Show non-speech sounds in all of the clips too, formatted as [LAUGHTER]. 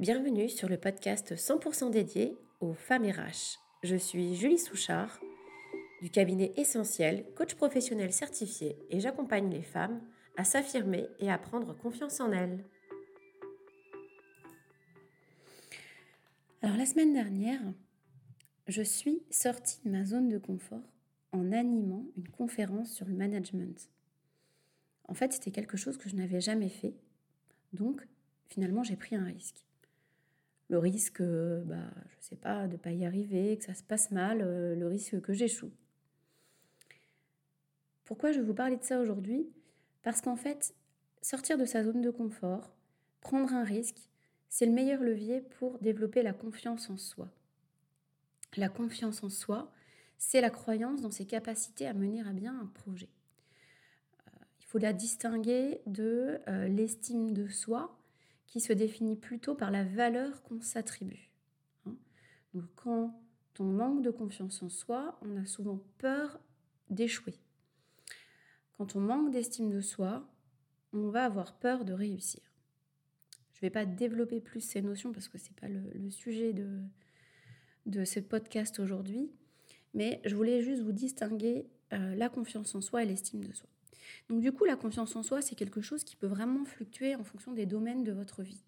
Bienvenue sur le podcast 100% dédié aux femmes RH. Je suis Julie Souchard du cabinet Essentiel, coach professionnel certifié et j'accompagne les femmes à s'affirmer et à prendre confiance en elles. Alors la semaine dernière, je suis sortie de ma zone de confort en animant une conférence sur le management. En fait, c'était quelque chose que je n'avais jamais fait. Donc, finalement, j'ai pris un risque. Le risque, bah, je ne sais pas, de ne pas y arriver, que ça se passe mal, euh, le risque que j'échoue. Pourquoi je vais vous parler de ça aujourd'hui? Parce qu'en fait, sortir de sa zone de confort, prendre un risque, c'est le meilleur levier pour développer la confiance en soi. La confiance en soi, c'est la croyance dans ses capacités à mener à bien un projet. Euh, il faut la distinguer de euh, l'estime de soi qui se définit plutôt par la valeur qu'on s'attribue. Hein. Donc quand on manque de confiance en soi, on a souvent peur d'échouer. Quand on manque d'estime de soi, on va avoir peur de réussir. Je ne vais pas développer plus ces notions parce que ce n'est pas le, sujet de, de ce podcast aujourd'hui, mais je voulais juste vous distinguer euh, la confiance en soi et l'estime de soi. Donc du coup, la confiance en soi, c'est quelque chose qui peut vraiment fluctuer en fonction des domaines de votre vie.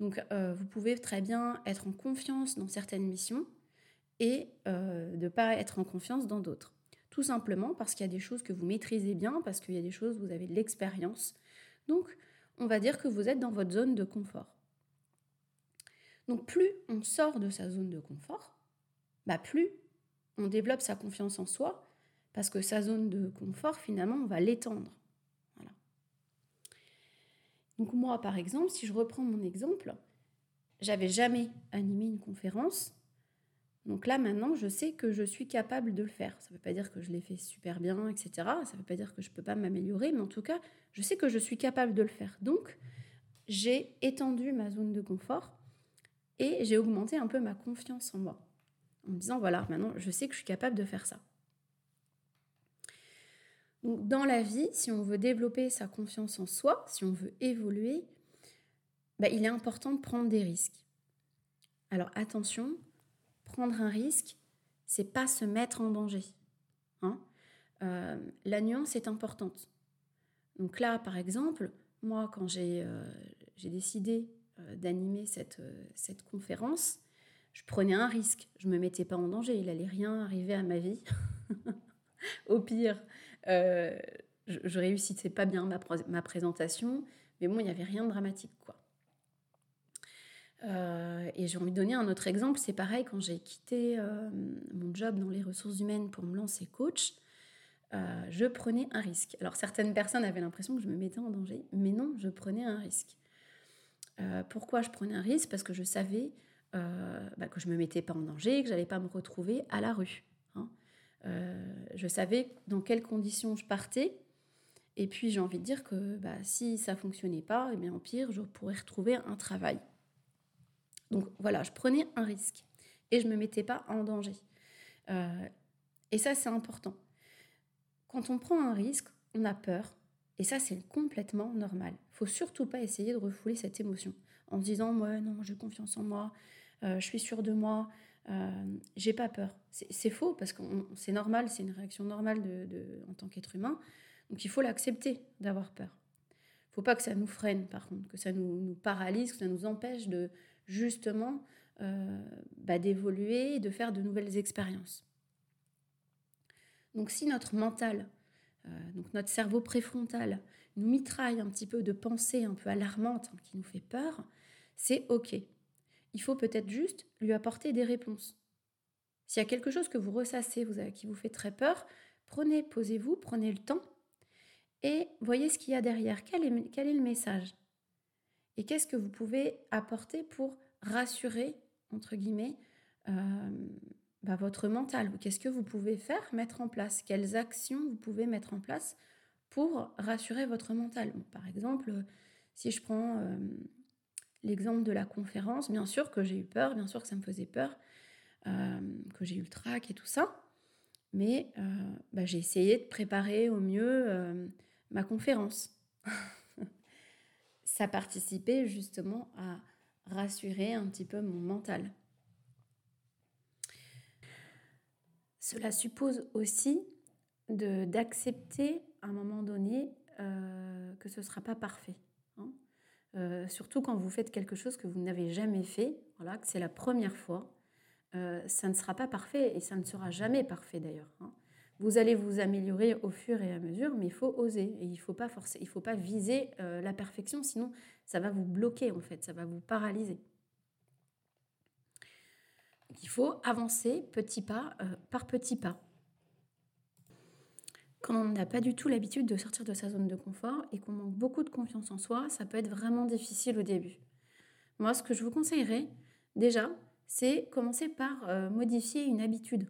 Donc euh, vous pouvez très bien être en confiance dans certaines missions et euh, de ne pas être en confiance dans d'autres. Tout simplement parce qu'il y a des choses que vous maîtrisez bien, parce qu'il y a des choses où vous avez de l'expérience. Donc, on va dire que vous êtes dans votre zone de confort. Donc, plus on sort de sa zone de confort, bah plus on développe sa confiance en soi, parce que sa zone de confort, finalement, on va l'étendre. Voilà. Donc moi, par exemple, si je reprends mon exemple, j'avais jamais animé une conférence, donc là, maintenant, je sais que je suis capable de le faire. Ça ne veut pas dire que je l'ai fait super bien, etc. Ça ne veut pas dire que je ne peux pas m'améliorer, mais en tout cas, je sais que je suis capable de le faire. Donc, j'ai étendu ma zone de confort et j'ai augmenté un peu ma confiance en moi. En me disant, voilà, maintenant, je sais que je suis capable de faire ça. Dans la vie, si on veut développer sa confiance en soi, si on veut évoluer, bah, il est important de prendre des risques. Alors attention, prendre un risque, c'est pas se mettre en danger. Hein. Euh, la nuance est importante. Donc là, par exemple, moi, quand j'ai euh, décidé euh, d'animer cette, cette conférence, je prenais un risque. Je me mettais pas en danger. Il allait rien arriver à ma vie. [LAUGHS] Au pire, je, je réussissais pas bien ma, présentation, mais bon, il n'y avait rien de dramatique, quoi. Euh, et j'ai envie de donner un autre exemple. C'est pareil, quand j'ai quitté euh, mon job dans les ressources humaines pour me lancer coach, euh, je prenais un risque. Alors certaines personnes avaient l'impression que je me mettais en danger, mais non, je prenais un risque. pourquoi je prenais un risque? Parce que je savais bah, que je ne me mettais pas en danger, que j'allais pas me retrouver à la rue. Hein. je savais dans quelles conditions je partais. Et puis j'ai envie de dire que bah, si ça fonctionnait pas, et eh bien en pire, je pourrais retrouver un travail. Donc voilà, je prenais un risque et je ne me mettais pas en danger. Euh, et ça, c'est important. Quand on prend un risque, on a peur. Et ça, c'est complètement normal. Il faut surtout pas essayer de refouler cette émotion en se disant moi non, j'ai confiance en moi, euh, je suis sûre de moi, euh, j'ai pas peur. C'est faux parce que c'est normal, c'est une réaction normale en tant qu'être humain. Donc il faut l'accepter d'avoir peur. Il ne faut pas que ça nous freine, par contre, que ça nous, paralyse, que ça nous empêche de, justement euh, bah, d'évoluer de faire de nouvelles expériences. Donc si notre mental, euh, donc notre cerveau préfrontal, nous mitraille un petit peu de pensées un peu alarmantes hein, qui nous fait peur, c'est OK. Il faut peut-être juste lui apporter des réponses. S'il y a quelque chose que vous ressassez, qui vous fait très peur, prenez, posez-vous, prenez le temps et voyez ce qu'il y a derrière. Quel est, quel est le message? Et qu'est-ce que vous pouvez apporter pour rassurer, entre guillemets, euh, bah, votre mental? Qu'est-ce que vous pouvez faire, mettre en place? Quelles actions vous pouvez mettre en place pour rassurer votre mental? Par exemple, si je prends euh, l'exemple de la conférence, bien sûr que j'ai eu peur, bien sûr que ça me faisait peur, euh, que j'ai eu le trac et tout ça, mais bah, j'ai essayé de préparer au mieux ma conférence. [LAUGHS] ça participait justement à rassurer un petit peu mon mental. Cela suppose aussi d'accepter à un moment donné euh, que ce ne sera pas parfait. Euh, surtout quand vous faites quelque chose que vous n'avez jamais fait, voilà, que c'est la première fois, euh, ça ne sera pas parfait et ça ne sera jamais parfait d'ailleurs. Hein. Vous allez vous améliorer au fur et à mesure, mais il faut oser et il ne faut pas forcer, il faut pas viser la perfection, sinon ça va vous bloquer en fait, ça va vous paralyser. il faut avancer petit pas par petit pas. Quand on n'a pas du tout l'habitude de sortir de sa zone de confort et qu'on manque beaucoup de confiance en soi, ça peut être vraiment difficile au début. Moi, ce que je vous conseillerais, déjà, c'est commencer par euh, modifier une habitude.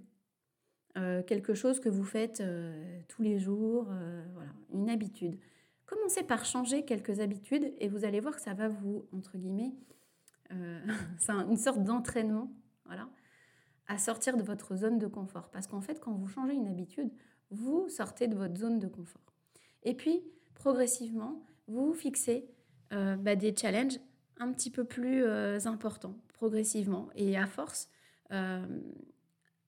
Euh, quelque chose que vous faites euh, tous les jours, voilà, une habitude. Commencez par changer quelques habitudes et vous allez voir que ça va vous, entre guillemets, [LAUGHS] une sorte d'entraînement, voilà, à sortir de votre zone de confort. Parce qu'en fait, quand vous changez une habitude, vous sortez de votre zone de confort. Et puis, progressivement, vous fixez euh, bah, des challenges un petit peu plus euh, importants, progressivement. Et à force, euh,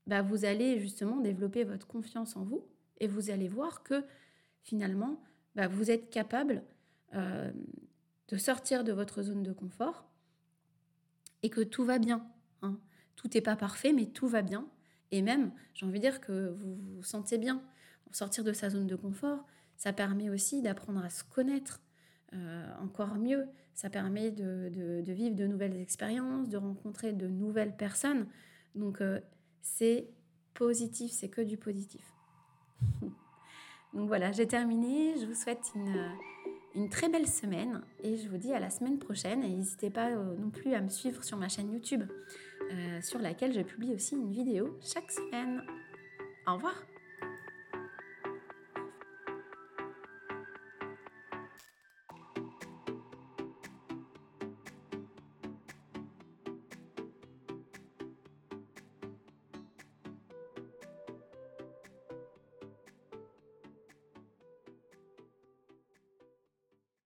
bah, vous allez justement développer votre confiance en vous et vous allez voir que finalement, bah, vous êtes capable de sortir de votre zone de confort et que tout va bien. Hein. Tout n'est pas parfait, mais tout va bien. Et même, j'ai envie de dire que vous vous sentez bien. Sortir de sa zone de confort, ça permet aussi d'apprendre à se connaître euh, encore mieux. Ça permet de, vivre de nouvelles expériences, de rencontrer de nouvelles personnes. Donc euh, c'est positif, c'est que du positif. [LAUGHS] Donc voilà, j'ai terminé. Je vous souhaite une, une, très belle semaine et je vous dis à la semaine prochaine. Et n'hésitez pas euh, non plus à me suivre sur ma chaîne YouTube, sur laquelle je publie aussi une vidéo chaque semaine. Au revoir